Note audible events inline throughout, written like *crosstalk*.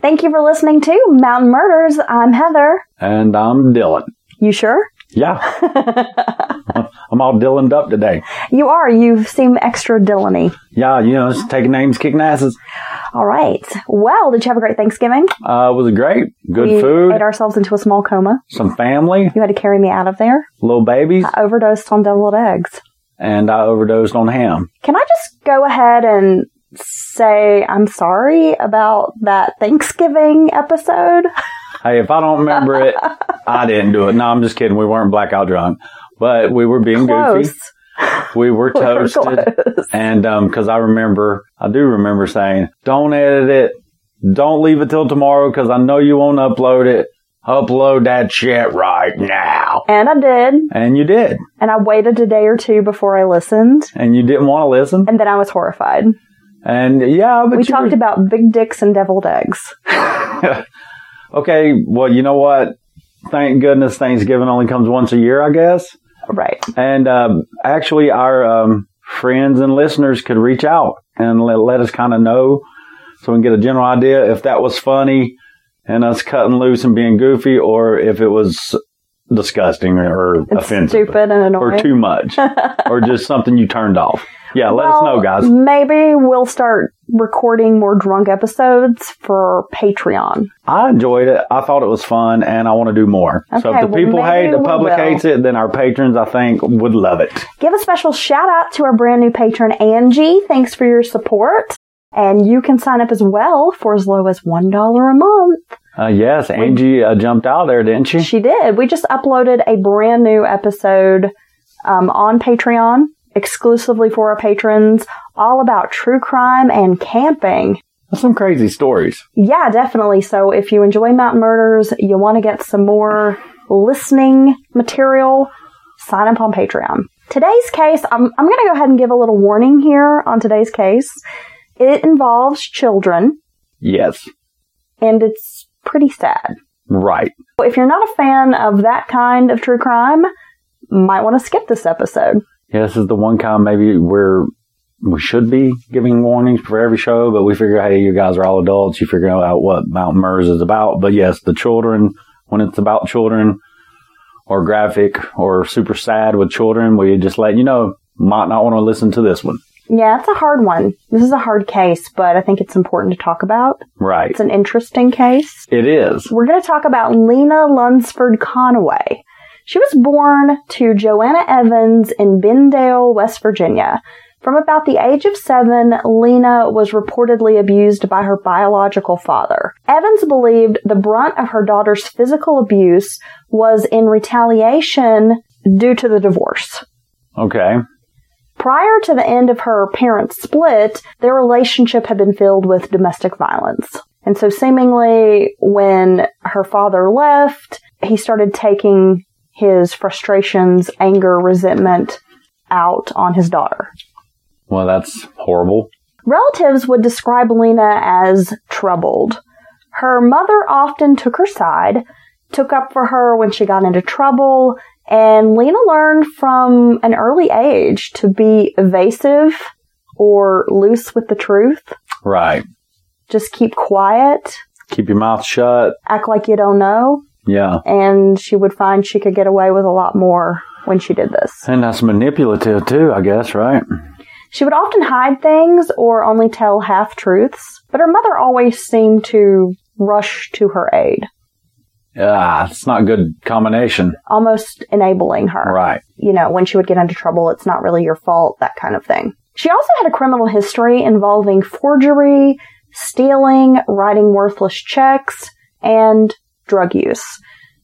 Thank you for listening to Mountain Murders. I'm Heather. And I'm Dylan. You sure? Yeah. *laughs* I'm all Dylaned up today. You are. You seem extra Dylany. Yeah, you know, just taking names, kicking asses. All right. Well, did you have a great Thanksgiving? Uh, was it great? Good we food, ate ourselves into a small coma. some family, You had to carry me out of there. little babies, I overdosed on deviled eggs. and I overdosed on ham. Can I just go ahead and say I'm sorry about that Thanksgiving episode? Hey, if I don't remember it, *laughs* I didn't do it. No, I'm just kidding. We weren't blackout drunk, but we were being Close. goofy. We were *laughs* We were toasted. And um 'cause I remember, I do remember saying, "Don't edit it. Don't leave it till tomorrow because I know you won't upload it. Upload that shit right now." And I did. And you did, And I waited a day or two before I listened. and you didn't want to listen. And then I was horrified. And yeah, but we talked were- about big dicks and deviled eggs. *laughs* okay, well, you know what? Thank goodness Thanksgiving only comes once a year, I guess. Right. And um, actually, our um, friends and listeners could reach out and let, let us kind of know so we can get a general idea if that was funny and us cutting loose and being goofy or if it was disgusting or offensive stupid and or too much *laughs* or just something you turned off. Yeah, let us know, guys. Maybe we'll start recording more drunk episodes for Patreon. I enjoyed it. I thought it was fun, and I want to do more. so if the well, people hate, the public will. hates it, then our patrons, I think, would love it. Give a special shout out to our brand new patron, Angie. Thanks for your support. And you can sign up as well for as low as $1 a month. Uh, yes, Angie uh, jumped out there, didn't she? She did. We just uploaded a brand new episode um, on Patreon exclusively for our patrons, all about true crime and camping. That's some crazy stories. Yeah, definitely. So if you enjoy Mountain Murders, you want to get some more listening material, sign up on Patreon. Today's case, I'm, I'm going to go ahead and give a little warning here on today's case. It involves children Yes, and it's pretty sad. right. If you're not a fan of that kind of true crime, might want to skip this episode. Yeah, this is the one kind maybe where we should be giving warnings for every show, but we figure, hey, you guys are all adults. You figure out what Mountain Murders is about. But yes, the children, when it's about children or graphic or super sad with children, we just let you know, might not want to listen to this one. Yeah, it's a hard one. This is a hard case, but I think it's important to talk about. Right. It's an interesting case. It is. We're going to talk about Lena Lunsford Conaway. She was born to Joanna Evans in Bendale, West Virginia. From about the age of seven, Lena was reportedly abused by her biological father. Evans believed the brunt of her daughter's physical abuse was in retaliation due to the divorce. Okay. Prior to the end of her parents' split, their relationship had been filled with domestic violence. And so seemingly when her father left, he started taking his frustrations, anger, resentment out on his daughter. Well, that's horrible. Relatives would describe Lena as troubled. Her mother often took her side, took up for her when she got into trouble, and Lena learned from an early age to be evasive or loose with the truth. Right. Just keep quiet, Keep your mouth shut. act like you don't know, Yeah. and she would find she could get away with a lot more when she did this. And that's manipulative too, I guess, right? She would often hide things or only tell half truths, but her mother always seemed to rush to her aid, Ah, it's not a good combination. almost enabling her. Right. You know, when she would get into trouble, it's not really your fault, that kind of thing. She also had a criminal history involving forgery, stealing, writing worthless checks, and drug use.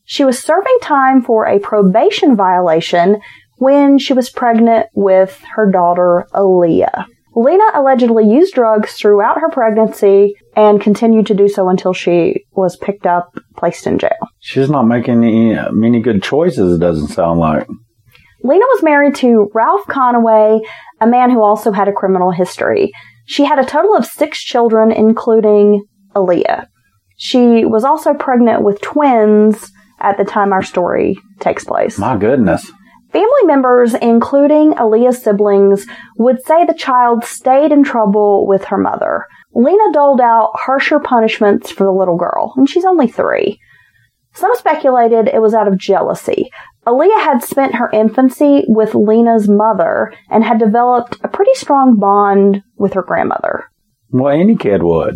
She was serving time for a probation violation when she was pregnant with her daughter, Alliyah. Lena allegedly used drugs throughout her pregnancy and continued to do so until she was picked up, placed in jail. She's not making any, many good choices, it doesn't sound like. Lena was married to Ralph Conaway, a man who also had a criminal history. She had a total of six children, including Alliyah. She was also pregnant with twins at the time our story takes place. My goodness. Family members, including Alliyah's siblings, would say the child stayed in trouble with her mother. Lena doled out harsher punishments for the little girl, and she's only three. Some speculated it was out of jealousy. Alliyah had spent her infancy with Lena's mother and had developed a pretty strong bond with her grandmother. Well, any kid would.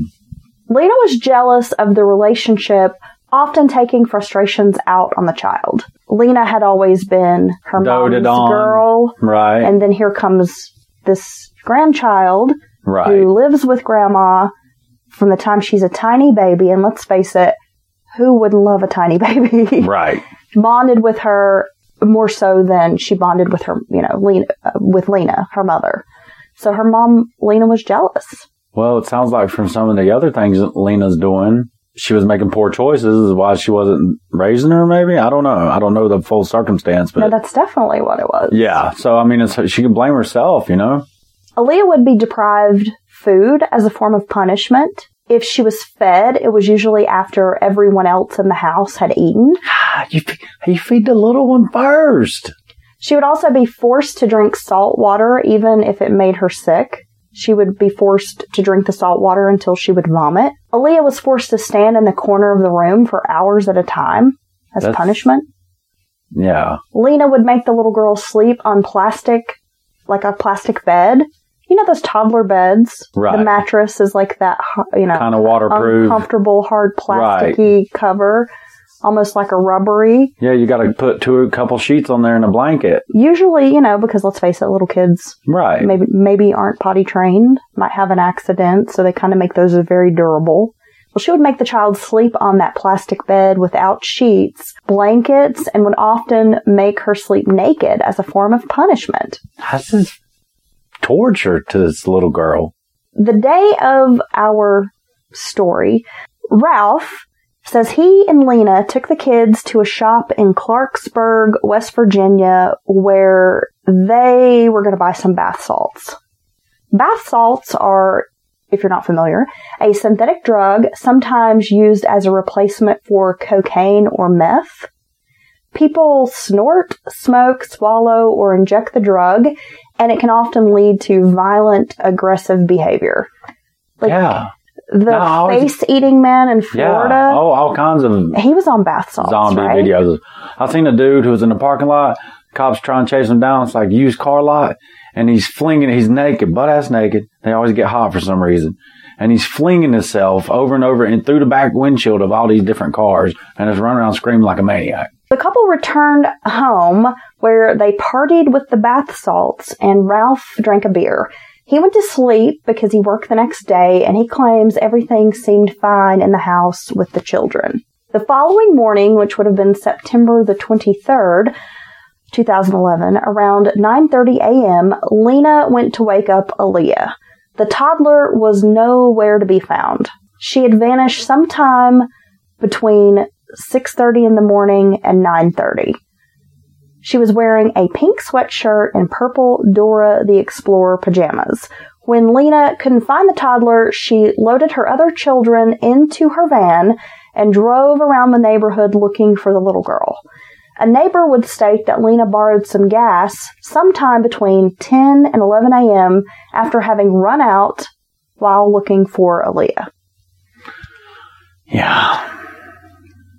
Lena was jealous of the relationship, often taking frustrations out on the child. Lena had always been her Doted mom's on. girl, Right. and then here comes this grandchild right. who lives with grandma from the time she's a tiny baby. And let's face it, who wouldn't love a tiny *laughs* baby? Right. bonded with her more so than she bonded with her, you know, Lena, uh, with Lena, her mother. So her mom, Lena, was jealous. Well, it sounds like from some of the other things that Lena's doing, she was making poor choices. Is why she wasn't raising her. Maybe I don't know. I don't know the full circumstance, but No, that's definitely what it was. yeah. So I mean, it's, she can blame herself. You know. Alliyah would be deprived food as a form of punishment. If she was fed, it was usually after everyone else in the house had eaten. Ah, You you feed the little one first. She would also be forced to drink salt water, even if it made her sick. She would be forced to drink the salt water until she would vomit. Alliyah was forced to stand in the corner of the room for hours at a time as That's- punishment. Yeah. Lena would make the little girl sleep on plastic, like a plastic bed. You know those toddler beds? Right. The mattress is like that, you know, Kind of waterproof. uncomfortable, hard plasticky cover, almost like a rubbery. Yeah, you got to put two a couple sheets on there and a blanket. Usually, you know, because let's face it, little kids Right. maybe maybe aren't potty trained, might have an accident, so they kind of make those very durable. Well, she would make the child sleep on that plastic bed without sheets, blankets, and would often make her sleep naked as a form of punishment. This is torture to this little girl. The day of our story, Ralph says he and Lena took the kids to a shop in Clarksburg, West Virginia, where they were going to buy some bath salts. Bath salts are, if you're not familiar, a synthetic drug sometimes used as a replacement for cocaine or meth. People snort, smoke, swallow, or inject the drug, and it can often lead to violent, aggressive behavior. Like yeah. The No, face eating man in Florida. Yeah. Oh, all kinds of he was on bath salts, zombie right? videos. I seen a dude who was in the parking lot. Cops trying to chase him down. It's like used car lot, and he's flinging. He's naked, butt ass naked. They always get hot for some reason, and he's flinging himself over and over and through the back windshield of all these different cars, and is running around screaming like a maniac. The couple returned home where they partied with the bath salts and Ralph drank a beer. He went to sleep because he worked the next day and he claims everything seemed fine in the house with the children. The following morning, which would have been September the 23rd, 2011, around 9:30 a.m., Lena went to wake up Alliyah. The toddler was nowhere to be found. She had vanished sometime between 6:30 in the morning and 9:30. She was wearing a pink sweatshirt and purple Dora the Explorer pajamas. When Lena couldn't find the toddler, she loaded her other children into her van and drove around the neighborhood looking for the little girl. A neighbor would state that Lena borrowed some gas sometime between 10 and 11 a.m. after having run out while looking for Alliyah. Yeah.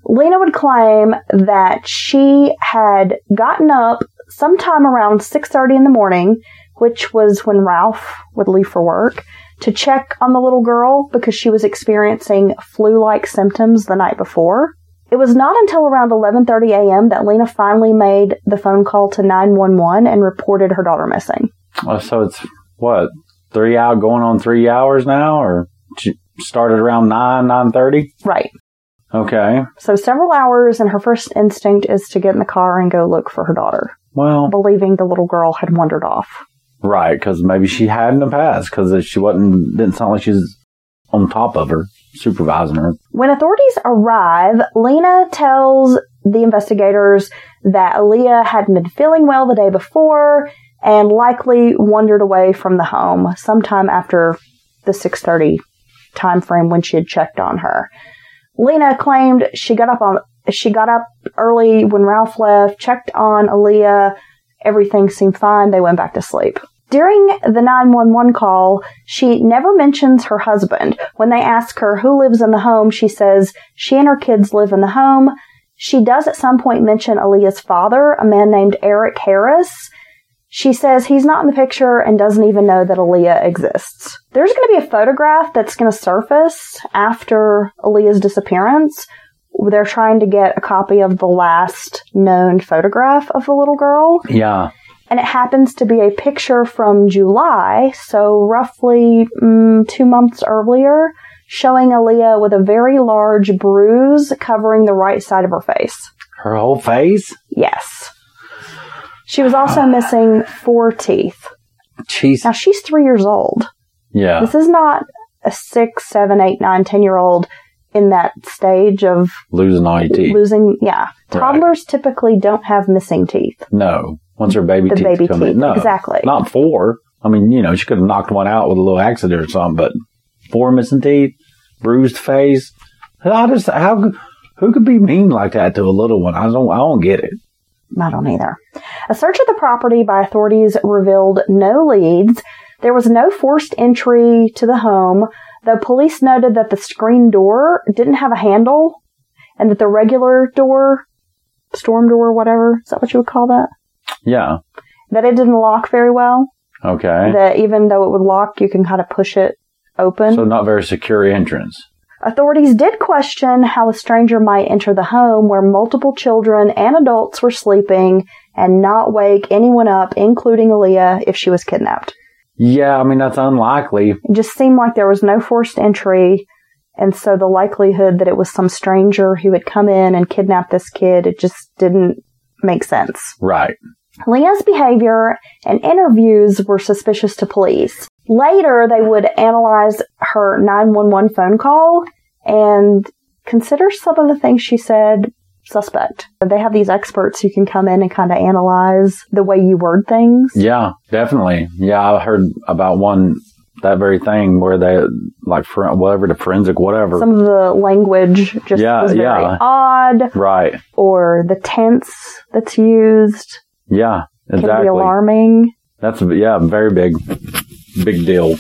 Lena would claim that she had gotten up sometime around 6:30 in the morning, which was when Ralph would leave for work, to check on the little girl because she was experiencing flu-like symptoms the night before. It was not until around 11:30 a.m. that Lena finally made the phone call to 911 and reported her daughter missing. Well, so it's what three hour going on three hours now, or she started around nine nine thirty. Right. Okay. So several hours and her first instinct is to get in the car and go look for her daughter, Well, believing the little girl had wandered off. right, because maybe she had in the past, because she wasn't didn't sound like she's on top of her, supervising her. When authorities arrive, Lena tells the investigators that Alliyah hadn't been feeling well the day before and likely wandered away from the home sometime after the 6:30 time frame when she had checked on her. Lena claimed she got up on she got up early when Ralph left, checked on Alliyah, everything seemed fine, they went back to sleep. During the 911 call, she never mentions her husband. When they ask her who lives in the home, she says she and her kids live in the home. She does at some point mention Alliyah's father, a man named Eric Harris. She says he's not in the picture and doesn't even know that Alliyah exists. There's going to be a photograph that's going to surface after Alliyah's disappearance. They're trying to get a copy of the last known photograph of the little girl. Yeah. And it happens to be a picture from July, so roughly mm, two months earlier, showing Alliyah with a very large bruise covering the right side of her face. Her whole face? Yes. She was also missing four teeth. Jeez. Now she's three years old. Yeah. This is not a six, seven, eight, nine, ten year old in that stage of Losing all your teeth. losing. Yeah. Toddlers typically don't have missing teeth. no. Once her baby The teeth baby come teeth. in. No. Exactly. Not four. I mean, you know, she could have knocked one out with a little accident or something, but four missing teeth, bruised face. I just, how, who could be mean like that to a little one? I don't, I don't get it. I don't either. A search of the property by authorities revealed no leads. There was no forced entry to the home, though police noted that the screen door didn't have a handle and that the regular door, storm door, whatever, is that what you would call that? Yeah. That it didn't lock very well. Okay. That even though it would lock, you can kind of push it open. So not very secure entrance. Authorities did question how a stranger might enter the home where multiple children and adults were sleeping and not wake anyone up, including Alliyah, if she was kidnapped. Yeah, I mean, that's unlikely. It just seemed like there was no forced entry, and so the likelihood that it was some stranger who had come in and kidnapped this kid, it just didn't make sense. Right. Leah's behavior and interviews were suspicious to police. Later, they would analyze her 911 phone call and consider some of the things she said suspect. They have these experts who can come in and kind of analyze the way you word things. Yeah, definitely. Yeah, I heard about one, that very thing where they, like, for, whatever, the forensic, whatever. Some of the language just Yeah, was very yeah. odd, right. or the tense that's used Yeah, can be exactly. alarming. That's, yeah, very big, big deal.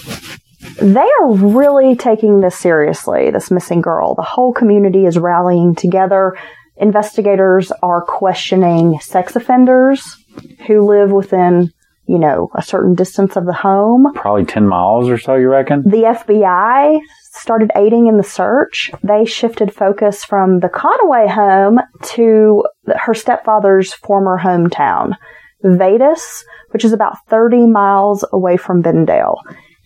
They are really taking this seriously, this missing girl. The whole community is rallying together. Investigators are questioning sex offenders who live within, you know, a certain distance of the home. Probably 10 miles or so, you reckon? The FBI started aiding in the search. They shifted focus from the Conaway home to her stepfather's former hometown, Vadis, which is about 30 miles away from Bendale.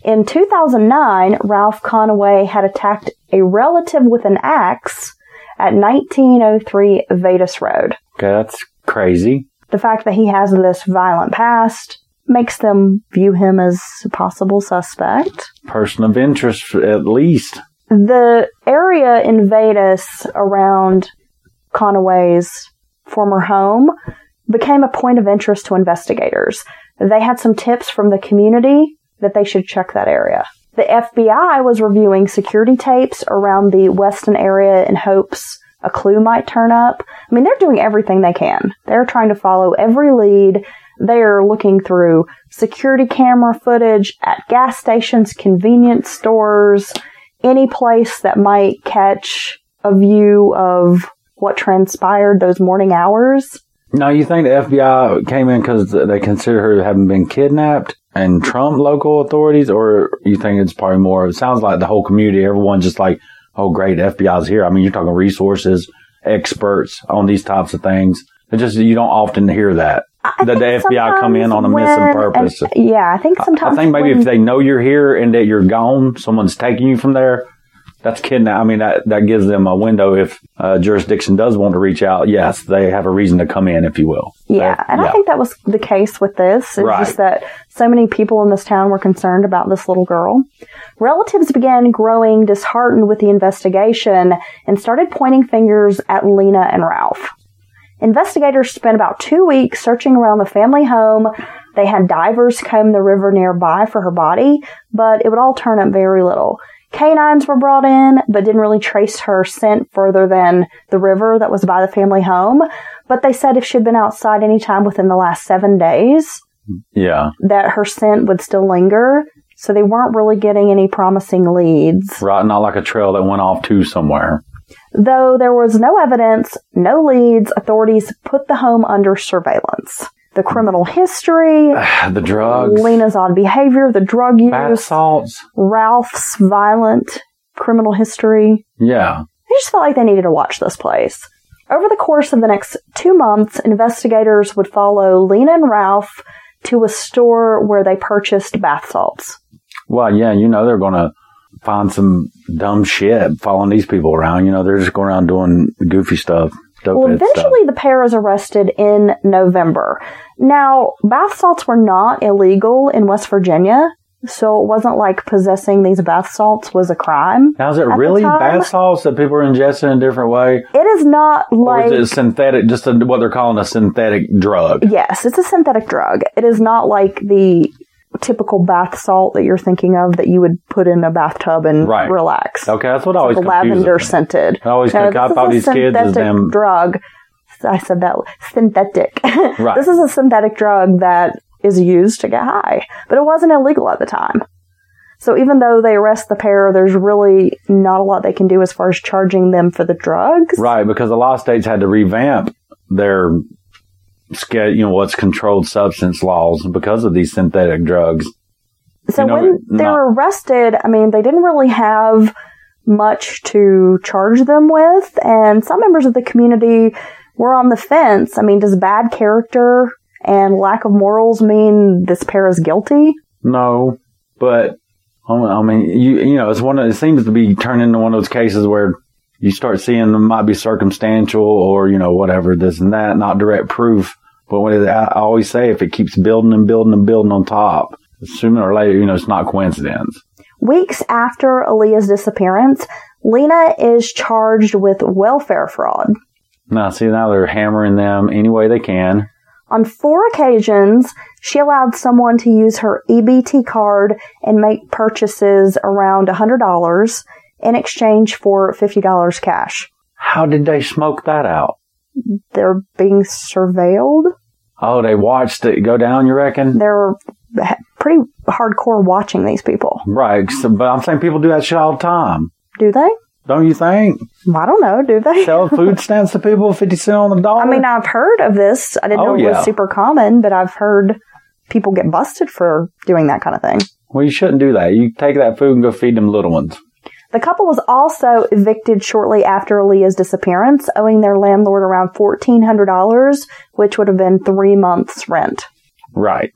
In 2009, Ralph Conaway had attacked a relative with an axe at 1903 Vadis Road. Okay, that's crazy. The fact that he has this violent past makes them view him as a possible suspect. Person of interest, at least. The area in Vadis around Conaway's former home became a point of interest to investigators. They had some tips from the community that they should check that area. The FBI was reviewing security tapes around the Weston area in hopes a clue might turn up. I mean, they're doing everything they can. They're trying to follow every lead. They are looking through security camera footage at gas stations, convenience stores, any place that might catch a view of what transpired those morning hours. Now, you think the FBI came in because they consider her having been kidnapped and Trump local authorities, or you think it's probably more? It sounds like the whole community, everyone just like, oh, great, FBI's here. I mean, you're talking resources, experts on these types of things. It just you don't often hear that I that the FBI come in on a missing purpose. and- yeah, I think sometimes. I think maybe when- if they know you're here and that you're gone, someone's taking you from there. That's kidnap. I mean, that, that gives them a window if uh, jurisdiction does want to reach out. Yes, they have a reason to come in, if you will. Yeah, They- and I think that was the case with this. It's Right. just that so many people in this town were concerned about this little girl. Relatives began growing disheartened with the investigation and started pointing fingers at Lena and Ralph. Investigators spent about two weeks searching around the family home. They had divers comb the river nearby for her body, but it would all turn up very little. Canines were brought in, but didn't really trace her scent further than the river that was by the family home. But they said if she'd been outside any time within the last seven days, Yeah. that her scent would still linger. So they weren't really getting any promising leads. Right. Not like a trail that went off to somewhere. Though there was no evidence, no leads, authorities put the home under surveillance. The criminal history, *sighs* the drugs. Lena's odd behavior, the drug Bath use, salts. Ralph's violent criminal history. Yeah. I just felt like they needed to watch this place. Over the course of the next two months, investigators would follow Lena and Ralph to a store where they purchased bath salts. Well, yeah, you know they're going to find some dumb shit following these people around. You know, they're just going around doing goofy stuff. Well, head stuff. eventually the pair is arrested in November. Now, bath salts were not illegal in West Virginia, so it wasn't like possessing these bath salts was a crime. Now, is it really bath salts that people are ingesting in a different way? It is not like or is it synthetic, just a, what they're calling a synthetic drug? Yes, it's a synthetic drug. It is not like the typical bath salt that you're thinking of that you would put in a bathtub and Right. relax. Okay, that's what I always Like lavender scented. I always No, think I this thought these a kids synthetic them. drug. I said that synthetic. *laughs* Right. This is a synthetic drug that is used to get high, but it wasn't illegal at the time. So even though they arrest the pair, there's really not a lot they can do as far as charging them for the drugs. Right, because a lot of states had to revamp their you know what's controlled substance laws because of these synthetic drugs. So You know, when they not- were arrested, I mean, they didn't really have much to charge them with, and some members of the community were on the fence. I mean, does bad character and lack of morals mean this pair is guilty? No, but I mean- I mean, you you know, it's one. Of, it seems to be turning into one of those cases where you start seeing them might be circumstantial or you know whatever this and that, not direct proof. But what I always say, if it keeps building and building and building on top, sooner or later, you know, it's not coincidence. Weeks after Alliyah's disappearance, Lena is charged with welfare fraud. Now, see, now they're hammering them any way they can. On four occasions, she allowed someone to use her EBT card and make purchases around $100 in exchange for $50 cash. How did they smoke that out? Mm-hmm. They're being surveilled. Oh, they watched it go down. You reckon? They're pretty hardcore watching these people. Right, so, but I'm saying people do that shit all the time. Do they? Don't you think? I don't know. Do they? Sell *laughs* food stamps to people, fifty cent on the dollar. I mean, I've heard of this. I didn't Oh, know it yeah. was super common, but I've heard people get busted for doing that kind of thing. well, you shouldn't do that. You take that food and go feed them little ones. The couple was also evicted shortly after Leah's disappearance, owing their landlord around $1,400, which would have been three months' rent. Right?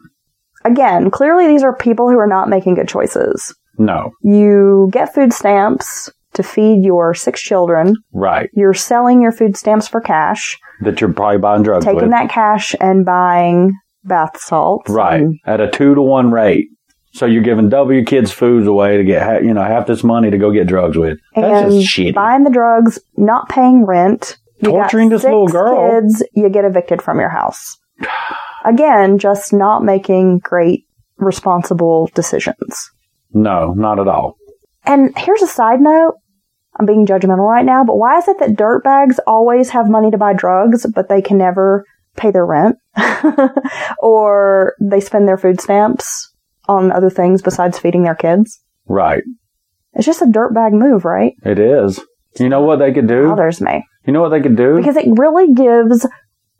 Again, clearly these are people who are not making good choices. No. You get food stamps to feed your six children. Right. You're selling your food stamps for cash, That you're probably buying drugs taking with. that cash and buying bath salts. right. At a two to one rate. So you're giving double your kids' foods away to get you know half this money to go get drugs with. That's and just shitty. buying the drugs, not paying rent, you got Torturing this six little girl. Kids, you get evicted from your house. *sighs* Again, just not making great, responsible decisions. No, not at all. And here's a side note. I'm being judgmental right now, but why is it that dirtbags always have money to buy drugs, but they can never pay their rent? *laughs* or they spend their food stamps on other things besides feeding their kids? Right. It's just a dirtbag move, right? It is. You know what they could do? Bothers me. You know what they could do? because it really gives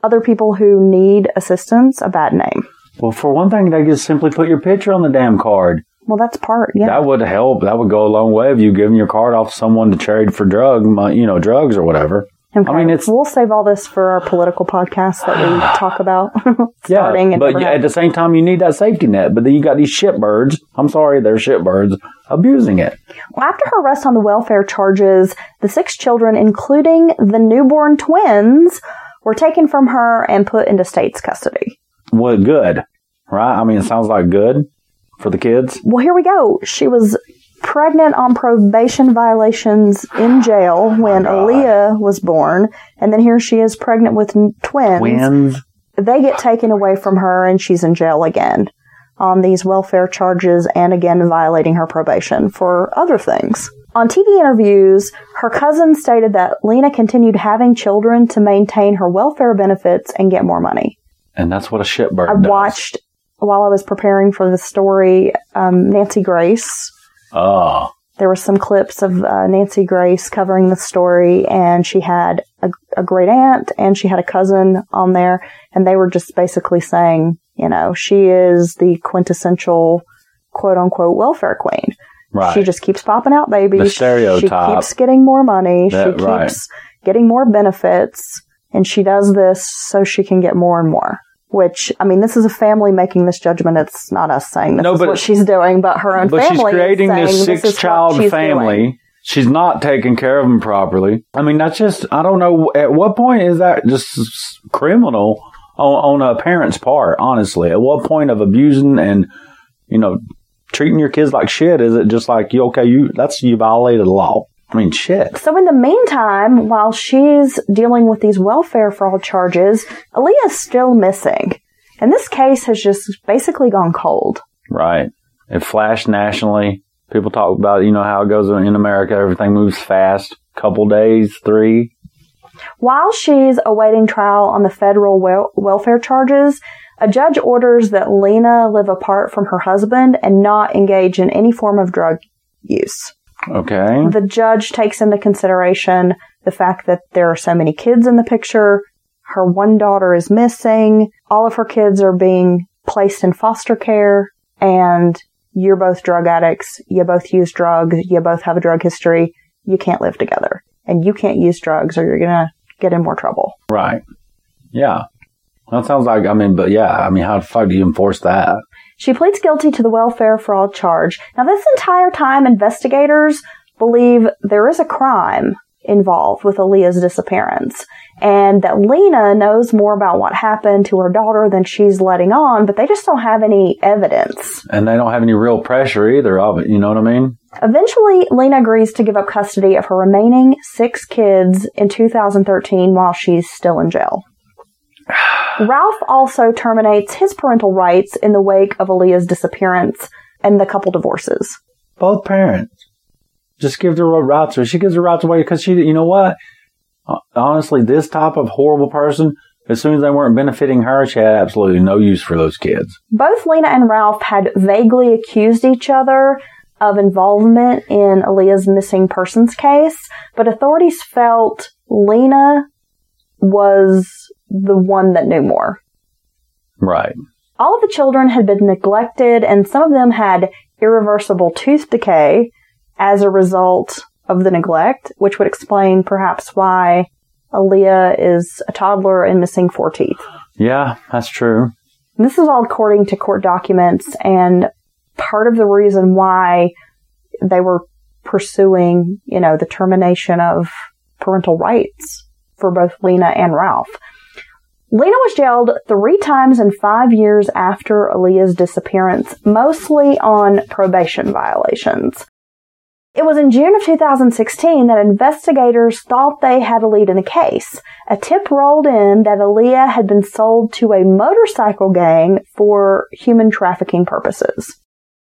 other people who need assistance a bad name. well, for one thing, they could simply put your picture on the damn card. Well, that's part, yeah. That would help. That would go a long way if you giving your card off to someone to trade for drug, you know, drugs or whatever. Okay. I mean, it's- we'll save all this for our political podcast that we *sighs* talk about *laughs* Yeah, but yeah, at the same time, you need that safety net. But then you got these shitbirds. I'm sorry, they're shitbirds abusing it. Well, after her arrest on the welfare charges, the six children, including the newborn twins, were taken from her and put into state's custody. What good, right? I mean, it sounds like good for the kids. Well, here we go. She was pregnant on probation violations in jail when Oh Alliyah was born, and then here she is pregnant with twins. Twins. they get taken away from her and she's in jail again on these welfare charges and again violating her probation for other things. On TV interviews, her cousin stated that Lena continued having children to maintain her welfare benefits and get more money. And that's what a shitbird I does. watched while I was preparing for the story, um, Nancy Grace. Oh, There were some clips of uh, Nancy Grace covering the story, and she had a, a great aunt and she had a cousin on there, and they were just basically saying, you know, she is the quintessential quote unquote welfare queen. right. She just keeps popping out babies. The stereotype. She keeps getting more money. That- she keeps right. getting more benefits. And she does this so she can get more and more. Which, I mean, this is a family making this judgment. It's not us saying this No, is but- what she's doing, but her own but family she's creating is saying this this is six-child she's family. doing. She's not taking care of them properly. I mean, that's just, I don't know. At what point is that just criminal on, on a parent's part, honestly? At what point of abusing and, you know, treating your kids like shit is it just like, you okay, you, that's, you violated the law? I mean, shit. So in the meantime, while she's dealing with these welfare fraud charges, Alliyah's still missing. And this case has just basically gone cold. Right. It flashed nationally. People talk about, you know, how it goes in America. Everything moves fast. Couple days, three. While she's awaiting trial on the federal wel- welfare charges, a judge orders that Lena live apart from her husband and not engage in any form of drug use. Okay. The judge takes into consideration the fact that there are so many kids in the picture. Her one daughter is missing. All of her kids are being placed in foster care and you're both drug addicts. You both use drugs. You both have a drug history. You can't live together and you can't use drugs or you're going to get in more trouble. Right. Yeah. That sounds like, I mean, but yeah, I mean, how the fuck do you enforce that? She pleads guilty to the welfare fraud charge. Now, this entire time, investigators believe there is a crime involved with Alliyah's disappearance and that Lena knows more about what happened to her daughter than she's letting on, but they just don't have any evidence. And they don't have any real pressure either of it. You know what I mean? Eventually, Lena agrees to give up custody of her remaining six kids in 2013 while she's still in jail. Ralph also terminates his parental rights in the wake of Alliyah's disappearance and the couple divorces. Both parents. Just give the rights away. She gives the rights away because she, you know what? Honestly, this type of horrible person, as soon as they weren't benefiting her, she had absolutely no use for those kids. Both Lena and Ralph had vaguely accused each other of involvement in Alliyah's missing persons case, but authorities felt Lena was the one that knew more. Right. All of the children had been neglected, and some of them had irreversible tooth decay as a result of the neglect, which would explain perhaps why Alliyah is a toddler and missing four teeth. Yeah, that's true. And this is all according to court documents, and part of the reason why they were pursuing, you know, the termination of parental rights for both Lena and Ralph. Lena was jailed three times in five years after Alliyah's disappearance, mostly on probation violations. It was in June of 2016 that investigators thought they had a lead in the case. A tip rolled in that Alliyah had been sold to a motorcycle gang for human trafficking purposes.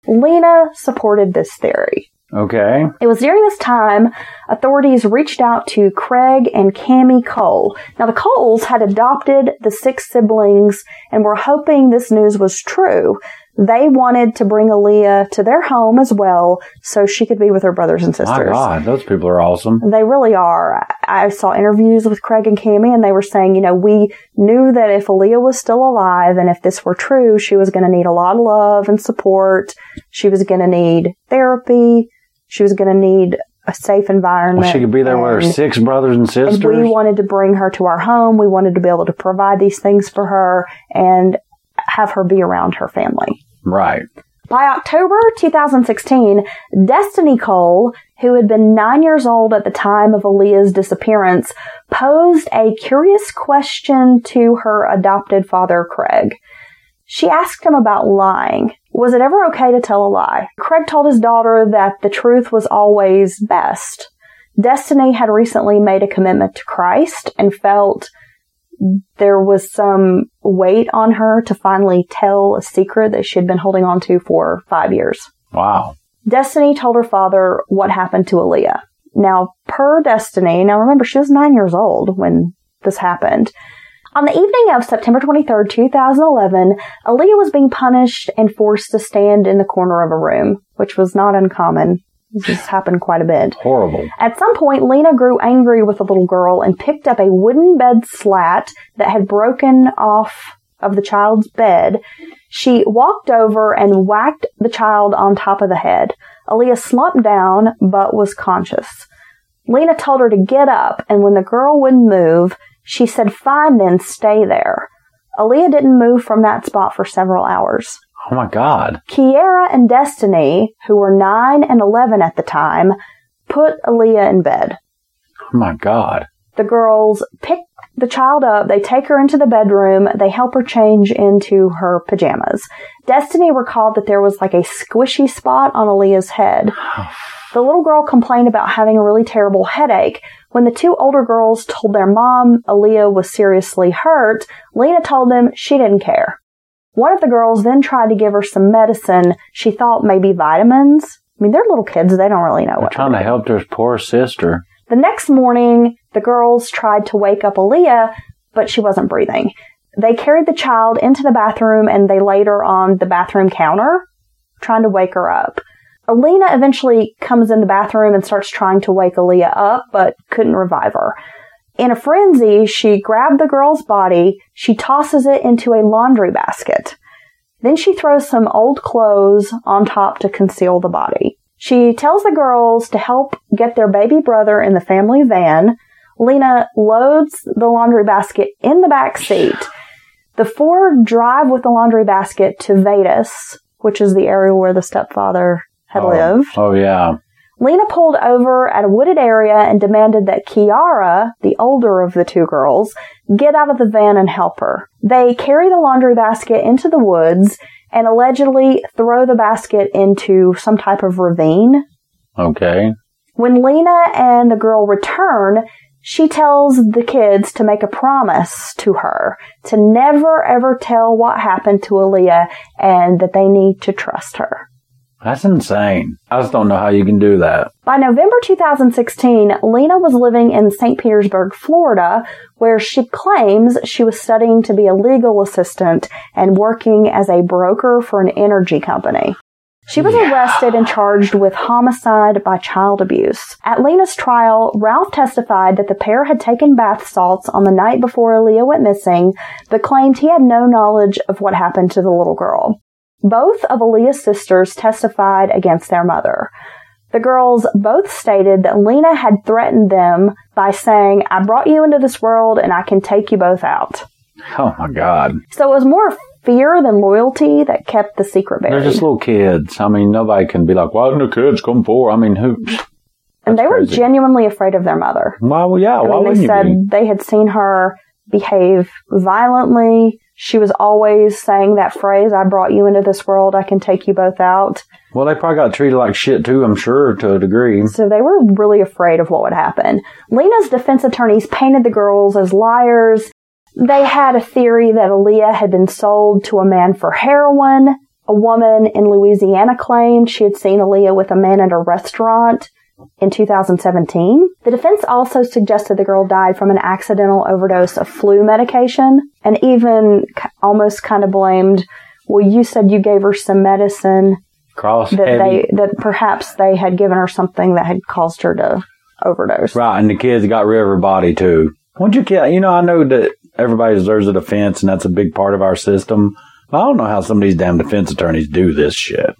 Lena supported this theory. Okay. It was during this time authorities reached out to Craig and Cami Cole. Now the Coles had adopted the six siblings and were hoping this news was true. They wanted to bring Alliyah to their home as well so she could be with her brothers and sisters. My God, those people are awesome. They really are. I saw interviews with Craig and Cammy and they were saying, you know, we knew that if Alliyah was still alive and if this were true, she was going to need a lot of love and support. She was going to need therapy. She was going to need a safe environment. Well, she could be there with her six brothers and sisters. and we wanted to bring her to our home. We wanted to be able to provide these things for her and have her be around her family. right. By October 2016, Destiny Cole, who had been nine years old at the time of Alliyah's disappearance, posed a curious question to her adopted father, Craig. She asked him about lying. Was it ever okay to tell a lie? Craig told his daughter that the truth was always best. Destiny had recently made a commitment to Christ and felt there was some weight on her to finally tell a secret that she had been holding on to for five years. Wow. Destiny told her father what happened to Alliyah. Now, per Destiny, now remember she was nine years old when this happened. On the evening of September 23rd, 2011, Alliyah was being punished and forced to stand in the corner of a room, which was not uncommon. This happened quite a bit. Horrible. At some point, Lena grew angry with the little girl and picked up a wooden bed slat that had broken off of the child's bed. She walked over and whacked the child on top of the head. Alliyah slumped down, but was conscious. Lena told her to get up, and when the girl wouldn't move, she said, fine then, stay there. Alliyah didn't move from that spot for several hours. Oh my God. Kiera and Destiny, who were 9 and 11 at the time, put Alliyah in bed. Oh my God. The girls pick the child up, they take her into the bedroom, they help her change into her pajamas. Destiny recalled that there was like a squishy spot on Alliyah's head. The little girl complained about having a really terrible headache. When the two older girls told their mom Alliyah was seriously hurt, Lena told them she didn't care. One of the girls then tried to give her some medicine she thought maybe vitamins. I mean, they're little kids, they don't really know They're what. trying to help their poor sister. The next morning, the girls tried to wake up Alliyah, but she wasn't breathing. They carried the child into the bathroom and they laid her on the bathroom counter, trying to wake her up. Alina eventually comes in the bathroom and starts trying to wake Alliyah up, but couldn't revive her. In a frenzy, she grabbed the girl's body, she tosses it into a laundry basket. Then she throws some old clothes on top to conceal the body. She tells the girls to help get their baby brother in the family van. Lena loads the laundry basket in the back seat. The four drive with the laundry basket to Vadis, which is the area where the stepfather had oh. lived. Oh yeah. Lena pulled over at a wooded area and demanded that Kiara, the older of the two girls, get out of the van and help her. They carry the laundry basket into the woods and allegedly throw the basket into some type of ravine. Okay. When Lena and the girl return, she tells the kids to make a promise to her to never ever tell what happened to Alliyah and that they need to trust her. That's insane. I just don't know how you can do that. By November 2016, Lena was living in St. Petersburg, Florida, where she claims she was studying to be a legal assistant and working as a broker for an energy company. She was Yeah. arrested and charged with homicide by child abuse. At Lena's trial, Ralph testified that the pair had taken bath salts on the night before Alliyah went missing, but claimed he had no knowledge of what happened to the little girl. Both of Alliyah's sisters testified against their mother. The girls both stated that Lena had threatened them by saying, I brought you into this world and I can take you both out. Oh my God. So it was more fear than loyalty that kept the secret They're just little kids. I mean, nobody can be like, why didn't the kids come forward? I mean, who? and they were crazy. genuinely afraid of their mother. Well, yeah. I why mean, they said you be? they had seen her behave violently. She was always saying that phrase, I brought you into this world, I can take you both out. Well, they probably got treated like shit too. I'm sure to a degree. So they were really afraid of what would happen. Lena's defense attorneys painted the girls as liars. They had a theory that Alliyah had been sold to a man for heroin. A woman in Louisiana claimed she had seen Alliyah with a man at a restaurant in 2017. The defense also suggested the girl died from an accidental overdose of flu medication and even almost kind of blamed, well, you said you gave her some medicine Cross that heavy. they that perhaps they had given her something that had caused her to overdose. Right, and the kids got rid of her body too. Won't you kill? You know, I know that everybody deserves a defense, and that's a big part of our system. But I don't know how some of these damn defense attorneys do this shit.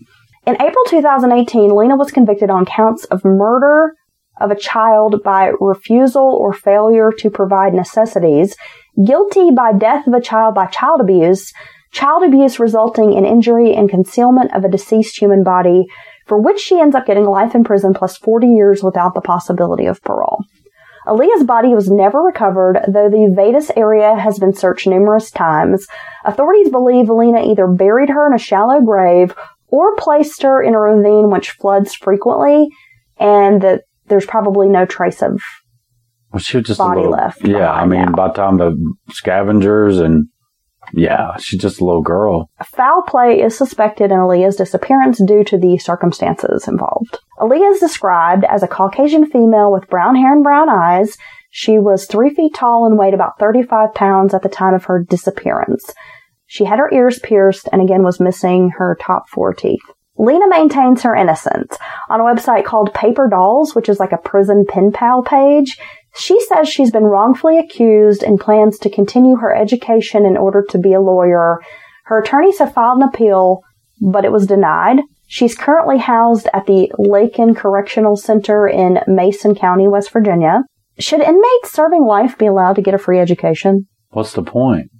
In April 2018, Lena was convicted on counts of murder of a child by refusal or failure to provide necessities, guilty by death of a child by child abuse, child abuse resulting in injury and concealment of a deceased human body, for which she ends up getting life in prison plus 40 years without the possibility of parole. Alliyah's body was never recovered, though the Vadis area has been searched numerous times. Authorities believe Lena either buried her in a shallow grave or placed her in a ravine which floods frequently, and that there's probably no trace of. Well, she was just Body a little, left Yeah, I mean, now. by the time the scavengers and yeah, she's just a little girl. Foul play is suspected in Alliyah's disappearance due to the circumstances involved. Alliyah is described as a Caucasian female with brown hair and brown eyes. She was three feet tall and weighed about 35 pounds at the time of her disappearance. She had her ears pierced and again was missing her top four teeth. Lena maintains her innocence. On a website called Paper Dolls, which is like a prison pen pal page, she says she's been wrongfully accused and plans to continue her education in order to be a lawyer. Her attorneys have filed an appeal, but it was denied. She's currently housed at the Lakin Correctional Center in Mason County, West Virginia. Should inmates serving life be allowed to get a free education? What's the point?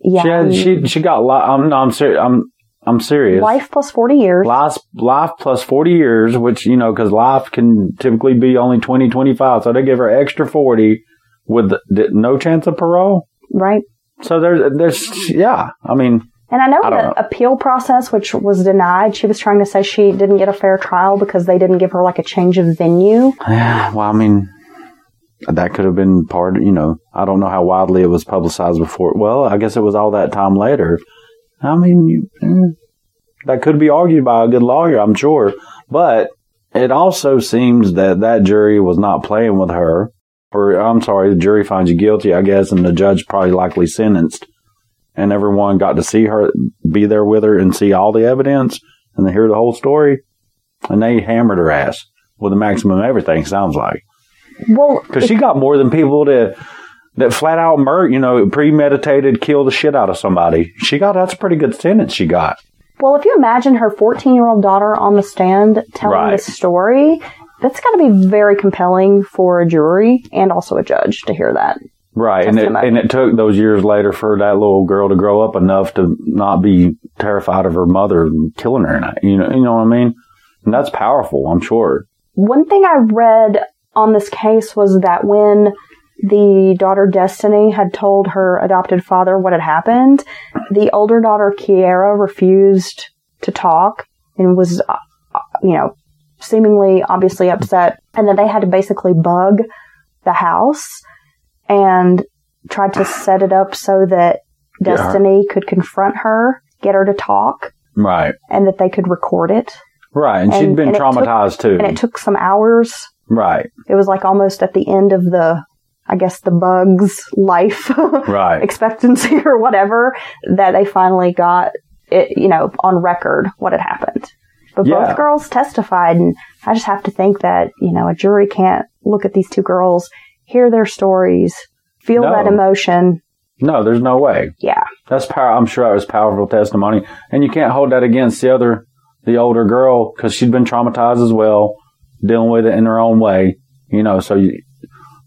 Yeah, She had, she she got li- I'm no, I'm serious. I'm I'm serious. life plus 40 years. Life, life plus 40 years, which, you know, because life can typically be only 20, 25. So they give her extra 40 with no chance of parole. Right. So there's, there's, yeah. I mean, And I know I the know. appeal process, which was denied, she was trying to say she didn't get a fair trial because they didn't give her like a change of venue. yeah, well, I mean, that could have been part, you know, I don't know how widely it was publicized before. Well, I guess it was all that time later. I mean, you, eh, that could be argued by a good lawyer, I'm sure. But it also seems that that jury was not playing with her. Or, I'm sorry, the jury finds you guilty, I guess, and the judge probably likely sentenced. And everyone got to see her, be there with her, and see all the evidence and to hear the whole story. And they hammered her ass with a maximum everything, sounds like. Well, Because she got more than people that that flat out murder, you know, premeditated, kill the shit out of somebody. She got that's a pretty good sentence. She got well, if you imagine her 14 year old daughter on the stand telling Right. this story, that's got to be very compelling for a jury and also a judge to hear that. right, and it and it took those years later for that little girl to grow up enough to not be terrified of her mother killing her. And You know, you know what I mean? And that's powerful. I'm sure. One thing I read on this case was that when the daughter Destiny had told her adopted father what had happened, the older daughter Kiera refused to talk and was, uh, uh, you know, seemingly obviously upset, and then they had to basically bug the house and tried to set it up so that her. Destiny could confront her, get her to talk, Right, and that they could record it. right, and, she'd been and it took- traumatized too. And it took some hours right, it was like almost at the end of the i guess the bug's life *laughs* right, expectancy or whatever that they finally got it you know on record what had happened but Yeah. both girls testified and i just have to think that you know a jury can't look at these two girls hear their stories feel No. that emotion no, there's no way. yeah That's power. I'm sure that was powerful testimony, and you can't hold that against the other, the older girl, because she'd been traumatized as well, dealing with it in her own way. You know, so. You,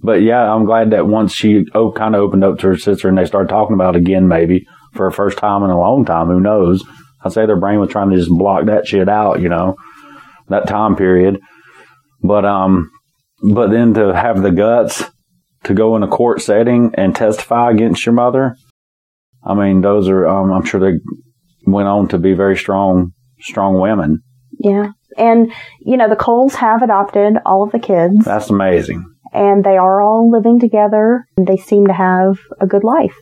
but yeah, I'm glad that once she oh, kind of opened up to her sister, and they started talking about it again, maybe for a first time in a long time. Who knows? I'd say their brain was trying to just block that shit out. You know, that time period. But um, but then to have the guts to go in a court setting and testify against your mother. I mean, those are, um, I'm sure they went on to be very strong, strong women. yeah and you know the coles have adopted all of the kids That's amazing. And they are all living together. They seem to have a good life.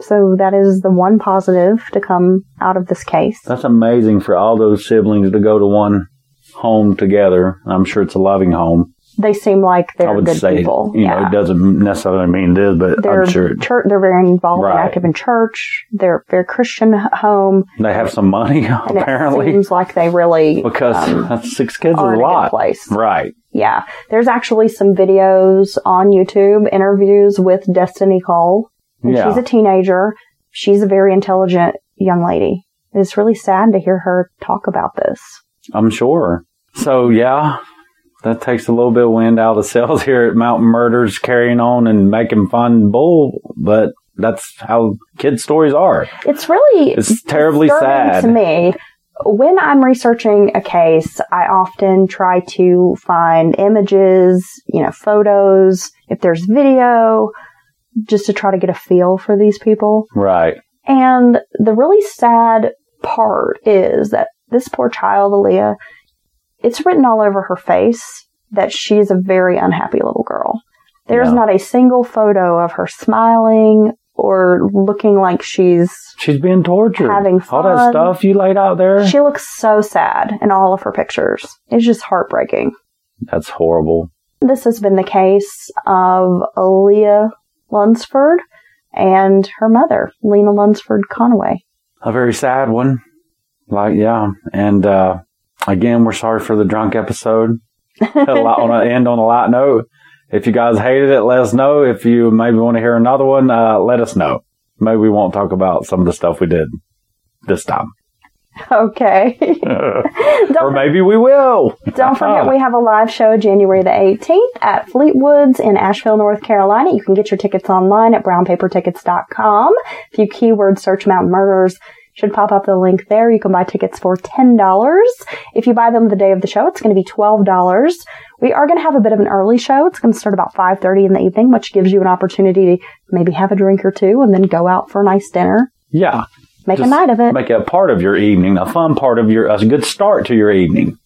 So that is the one positive to come out of this case. That's amazing for all those siblings to go to one home together. I'm sure it's a loving home. They seem like they're would good say, people. you know, yeah. it doesn't necessarily mean it is, but they're I'm sure church, they're very involved Right. and active in church. They're very Christian home, they have some money, *laughs* apparently, it seems like they really because um, *laughs* six kids is a in a good lot. place. Right. Yeah, there's actually some videos on YouTube, interviews with Destiny Cole. And Yeah. She's a teenager. She's a very intelligent young lady. It's really sad to hear her talk about this. I'm sure. So yeah, that takes a little bit of wind out of the sails here at Mountain Murders, carrying on and making fun bull. But that's how kids' stories are. It's really It's terribly sad. to me. When I'm researching a case, I often try to find images, you know, photos, if there's video, just to try to get a feel for these people. Right. And the really sad part is that this poor child, Alliyah, it's written all over her face that she's a very unhappy little girl. There's Yeah. not a single photo of her smiling or looking like she's. She's being tortured. Having All that stuff you laid out there. She looks so sad in all of her pictures. It's just heartbreaking. that's horrible. This has been the case of Alliyah Lunsford and her mother, Lena Lunsford Conaway. A very sad one. Like, yeah. And, uh, again, we're sorry for the drunk episode. a lot on a, end on a light note. If you guys hated it, let us know. If you maybe want to hear another one, uh, let us know. Maybe we won't talk about some of the stuff we did this time. Okay. *laughs* or maybe we will. Don't forget we have a live show January the 18th at Fleetwood's in Asheville, North Carolina. You can get your tickets online at brownpapertickets.com. If you keyword search Mountain Murders, should pop up the link there. You can buy tickets for $10. If you buy them the day of the show, it's going to be $12. We are going to have a bit of an early show. It's going to start about 5.30 in the evening, which gives you an opportunity to maybe have a drink or two and then go out for a nice dinner. Yeah. Make a night of it. Make it a part of your evening, a fun part of your, a good start to your evening.